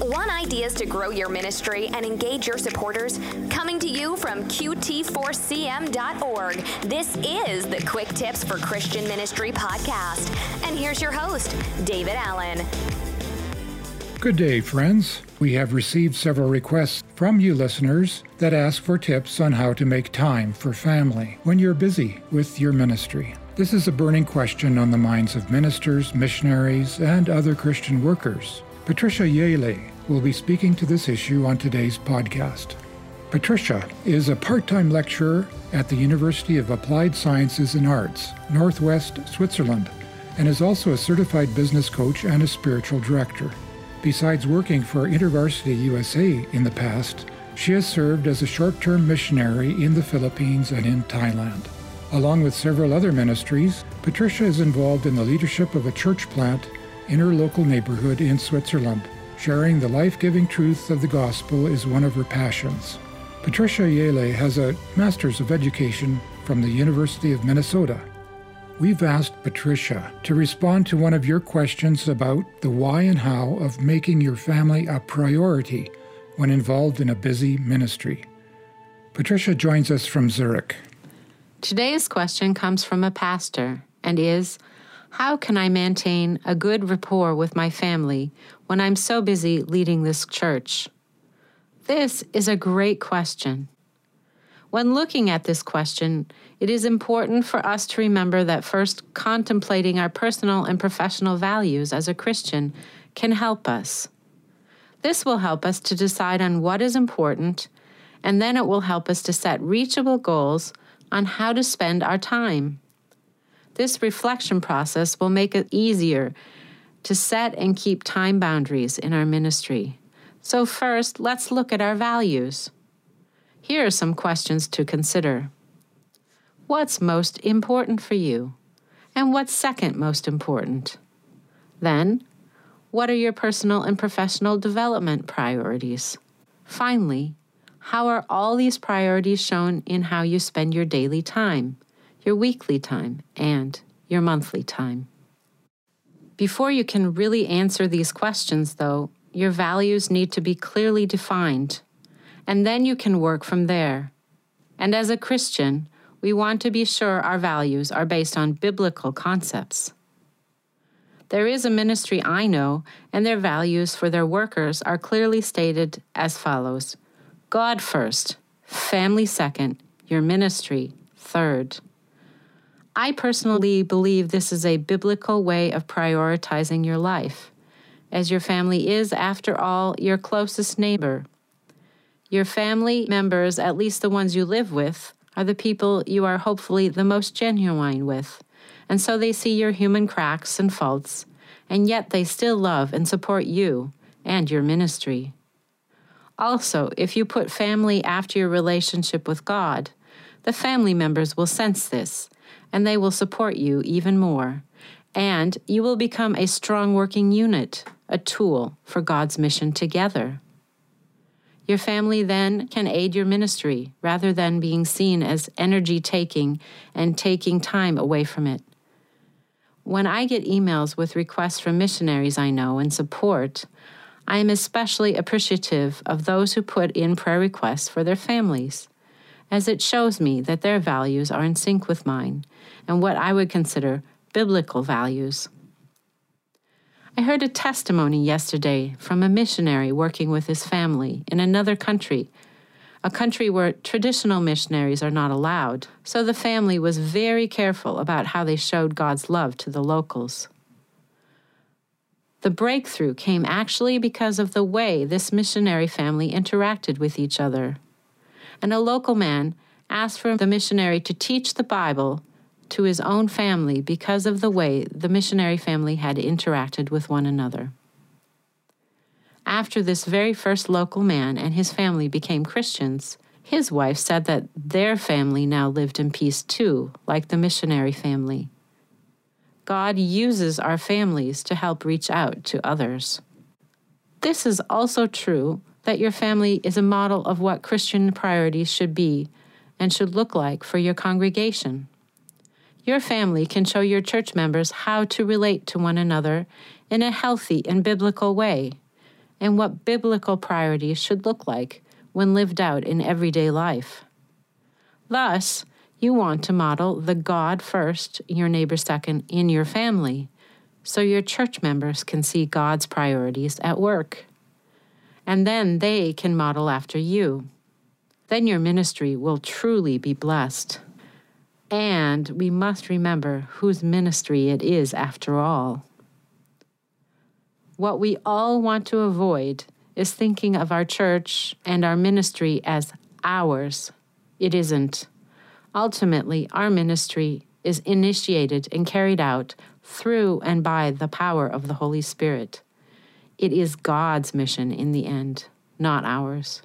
Want ideas to grow your ministry and engage your supporters? Coming to you from QT4CM.org, this is the Quick Tips for Christian Ministry podcast. And here's your host, David Allen. Good day, friends. We have received several requests from you listeners that ask for tips on how to make time for family when you're busy with your ministry. This is a burning question on the minds of ministers, missionaries, and other Christian workers. Patricia Jehle will be speaking to this issue on today's podcast. Patricia is a part time lecturer at the University of Applied Sciences and Arts, Northwest Switzerland, and is also a certified business coach and a spiritual director. Besides working for InterVarsity USA in the past, she has served as a short term missionary in the Philippines and in Thailand. Along with several other ministries, Patricia is involved in the leadership of a church plant in her local neighborhood in Switzerland. Sharing the life giving truth of the gospel is one of her passions. Patricia Jehle has a Master's of Education from the University of Minnesota. We've asked Patricia to respond to one of your questions about the why and how of making your family a priority when involved in a busy ministry. Patricia joins us from Zurich. Today's question comes from a pastor and is how can I maintain a good rapport with my family when I'm so busy leading this church? This is a great question. When looking at this question, it is important for us to remember that first, contemplating our personal and professional values as a Christian can help us. This will help us to decide on what is important, and then it will help us to set reachable goals on how to spend our time. This reflection process will make it easier to set and keep time boundaries in our ministry. So, first, let's look at our values. Here are some questions to consider What's most important for you? And what's second most important? Then, what are your personal and professional development priorities? Finally, how are all these priorities shown in how you spend your daily time? Your weekly time, and your monthly time. Before you can really answer these questions, though, your values need to be clearly defined, and then you can work from there. And as a Christian, we want to be sure our values are based on biblical concepts. There is a ministry I know, and their values for their workers are clearly stated as follows God first, family second, your ministry third. I personally believe this is a biblical way of prioritizing your life, as your family is, after all, your closest neighbor. Your family members, at least the ones you live with, are the people you are hopefully the most genuine with, and so they see your human cracks and faults, and yet they still love and support you and your ministry. Also, if you put family after your relationship with God, the family members will sense this and they will support you even more. And you will become a strong working unit, a tool for God's mission together. Your family then can aid your ministry rather than being seen as energy taking and taking time away from it. When I get emails with requests from missionaries I know and support, I am especially appreciative of those who put in prayer requests for their families as it shows me that their values are in sync with mine and what I would consider biblical values. I heard a testimony yesterday from a missionary working with his family in another country, a country where traditional missionaries are not allowed, so the family was very careful about how they showed God's love to the locals. The breakthrough came actually because of the way this missionary family interacted with each other and a local man asked for the missionary to teach the Bible to his own family because of the way the missionary family had interacted with one another. After this very first local man and his family became Christians, his wife said that their family now lived in peace too, like the missionary family. God uses our families to help reach out to others. This is also true that your family is a model of what Christian priorities should be and should look like for your congregation. Your family can show your church members how to relate to one another in a healthy and biblical way, and what biblical priorities should look like when lived out in everyday life. Thus, you want to model the God first, your neighbor second in your family, so your church members can see God's priorities at work. And then they can model after you. Then your ministry will truly be blessed. And we must remember whose ministry it is after all. What we all want to avoid is thinking of our church and our ministry as ours. It isn't. Ultimately, our ministry is initiated and carried out through and by the power of the Holy Spirit. It is God's mission in the end, not ours.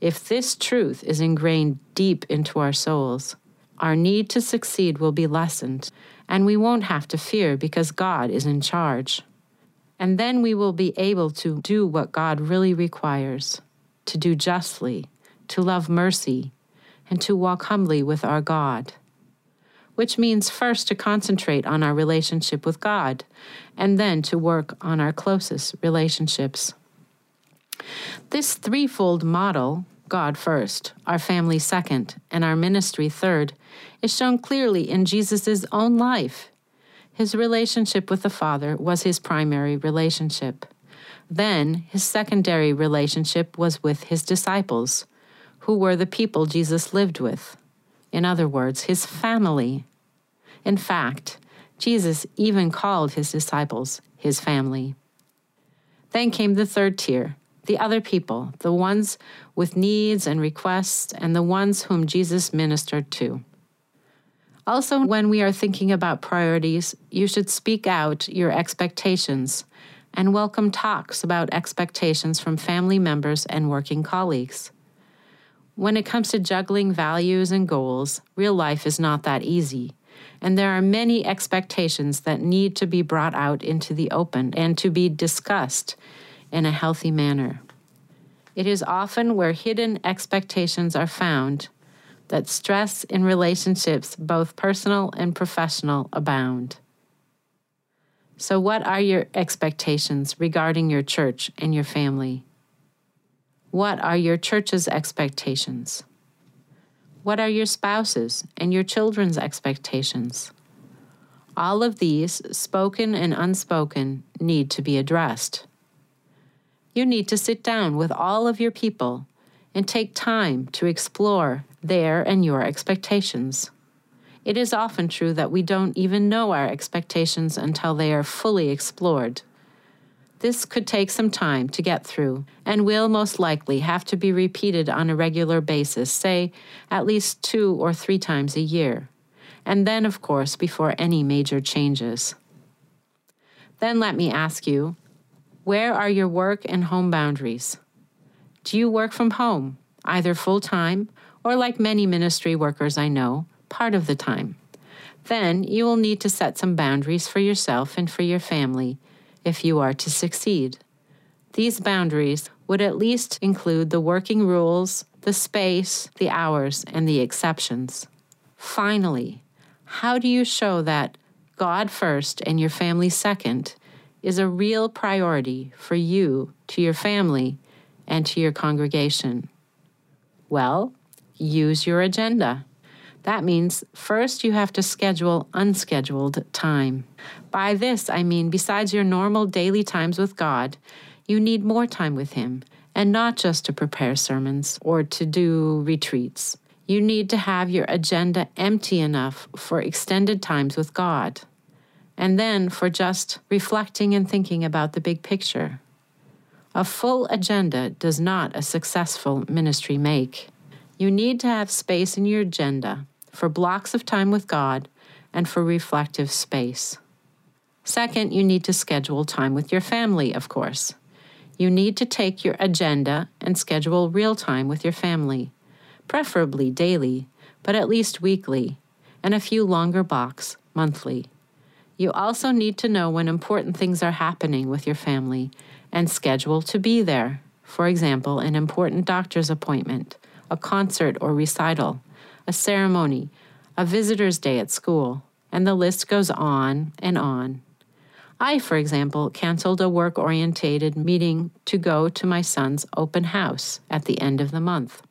If this truth is ingrained deep into our souls, our need to succeed will be lessened, and we won't have to fear because God is in charge. And then we will be able to do what God really requires to do justly, to love mercy, and to walk humbly with our God. Which means first to concentrate on our relationship with God, and then to work on our closest relationships. This threefold model God first, our family second, and our ministry third is shown clearly in Jesus' own life. His relationship with the Father was his primary relationship. Then, his secondary relationship was with his disciples who were the people Jesus lived with. In other words, his family. In fact, Jesus even called his disciples his family. Then came the third tier, the other people, the ones with needs and requests, and the ones whom Jesus ministered to. Also, when we are thinking about priorities, you should speak out your expectations and welcome talks about expectations from family members and working colleagues. When it comes to juggling values and goals, real life is not that easy, and there are many expectations that need to be brought out into the open and to be discussed in a healthy manner. It is often where hidden expectations are found that stress in relationships, both personal and professional, abound. So, what are your expectations regarding your church and your family? What are your church's expectations? What are your spouse's and your children's expectations? All of these, spoken and unspoken, need to be addressed. You need to sit down with all of your people and take time to explore their and your expectations. It is often true that we don't even know our expectations until they are fully explored. This could take some time to get through and will most likely have to be repeated on a regular basis, say at least two or three times a year, and then, of course, before any major changes. Then let me ask you where are your work and home boundaries? Do you work from home, either full time or, like many ministry workers I know, part of the time? Then you will need to set some boundaries for yourself and for your family if you are to succeed. These boundaries would at least include the working rules, the space, the hours, and the exceptions. Finally, how do you show that God first and your family second is a real priority for you, to your family, and to your congregation? Well, use your agenda. That means first you have to schedule unscheduled time. By this, I mean besides your normal daily times with God, you need more time with Him, and not just to prepare sermons or to do retreats. You need to have your agenda empty enough for extended times with God, and then for just reflecting and thinking about the big picture. A full agenda does not a successful ministry make. You need to have space in your agenda for blocks of time with God and for reflective space. Second, you need to schedule time with your family, of course. You need to take your agenda and schedule real time with your family, preferably daily, but at least weekly, and a few longer blocks monthly. You also need to know when important things are happening with your family and schedule to be there. For example, an important doctor's appointment a concert or recital, a ceremony, a visitor's day at school, and the list goes on and on. I, for example, canceled a work orientated meeting to go to my son's open house at the end of the month.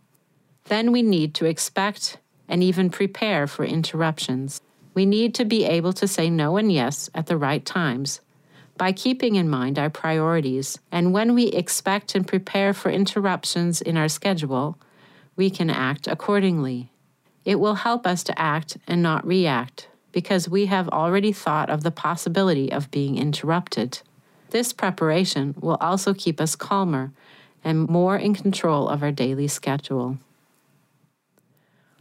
Then we need to expect and even prepare for interruptions. We need to be able to say no and yes at the right times by keeping in mind our priorities. And when we expect and prepare for interruptions in our schedule, we can act accordingly. It will help us to act and not react because we have already thought of the possibility of being interrupted. This preparation will also keep us calmer and more in control of our daily schedule.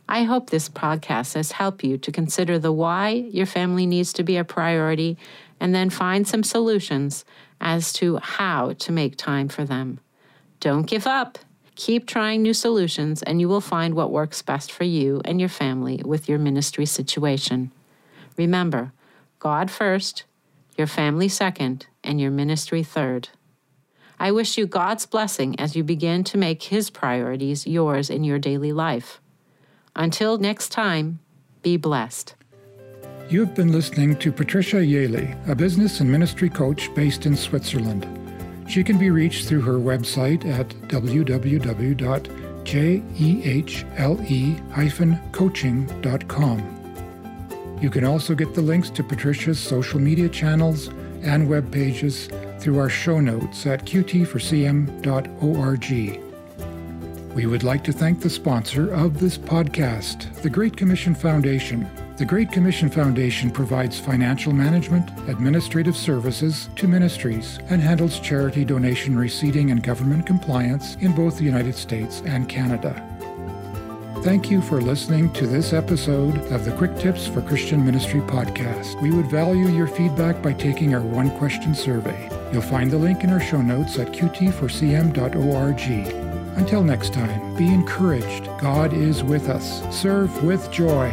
I hope this podcast has helped you to consider the why your family needs to be a priority and then find some solutions as to how to make time for them. Don't give up. Keep trying new solutions, and you will find what works best for you and your family with your ministry situation. Remember, God first, your family second, and your ministry third. I wish you God's blessing as you begin to make His priorities yours in your daily life. Until next time, be blessed. You have been listening to Patricia Jehle, a business and ministry coach based in Switzerland. She can be reached through her website at www.jehle-coaching.com. You can also get the links to Patricia's social media channels and web pages through our show notes at qt4cm.org. We would like to thank the sponsor of this podcast, the Great Commission Foundation. The Great Commission Foundation provides financial management, administrative services to ministries, and handles charity donation receipting and government compliance in both the United States and Canada. Thank you for listening to this episode of the Quick Tips for Christian Ministry podcast. We would value your feedback by taking our one question survey. You'll find the link in our show notes at qt4cm.org. Until next time, be encouraged. God is with us. Serve with joy.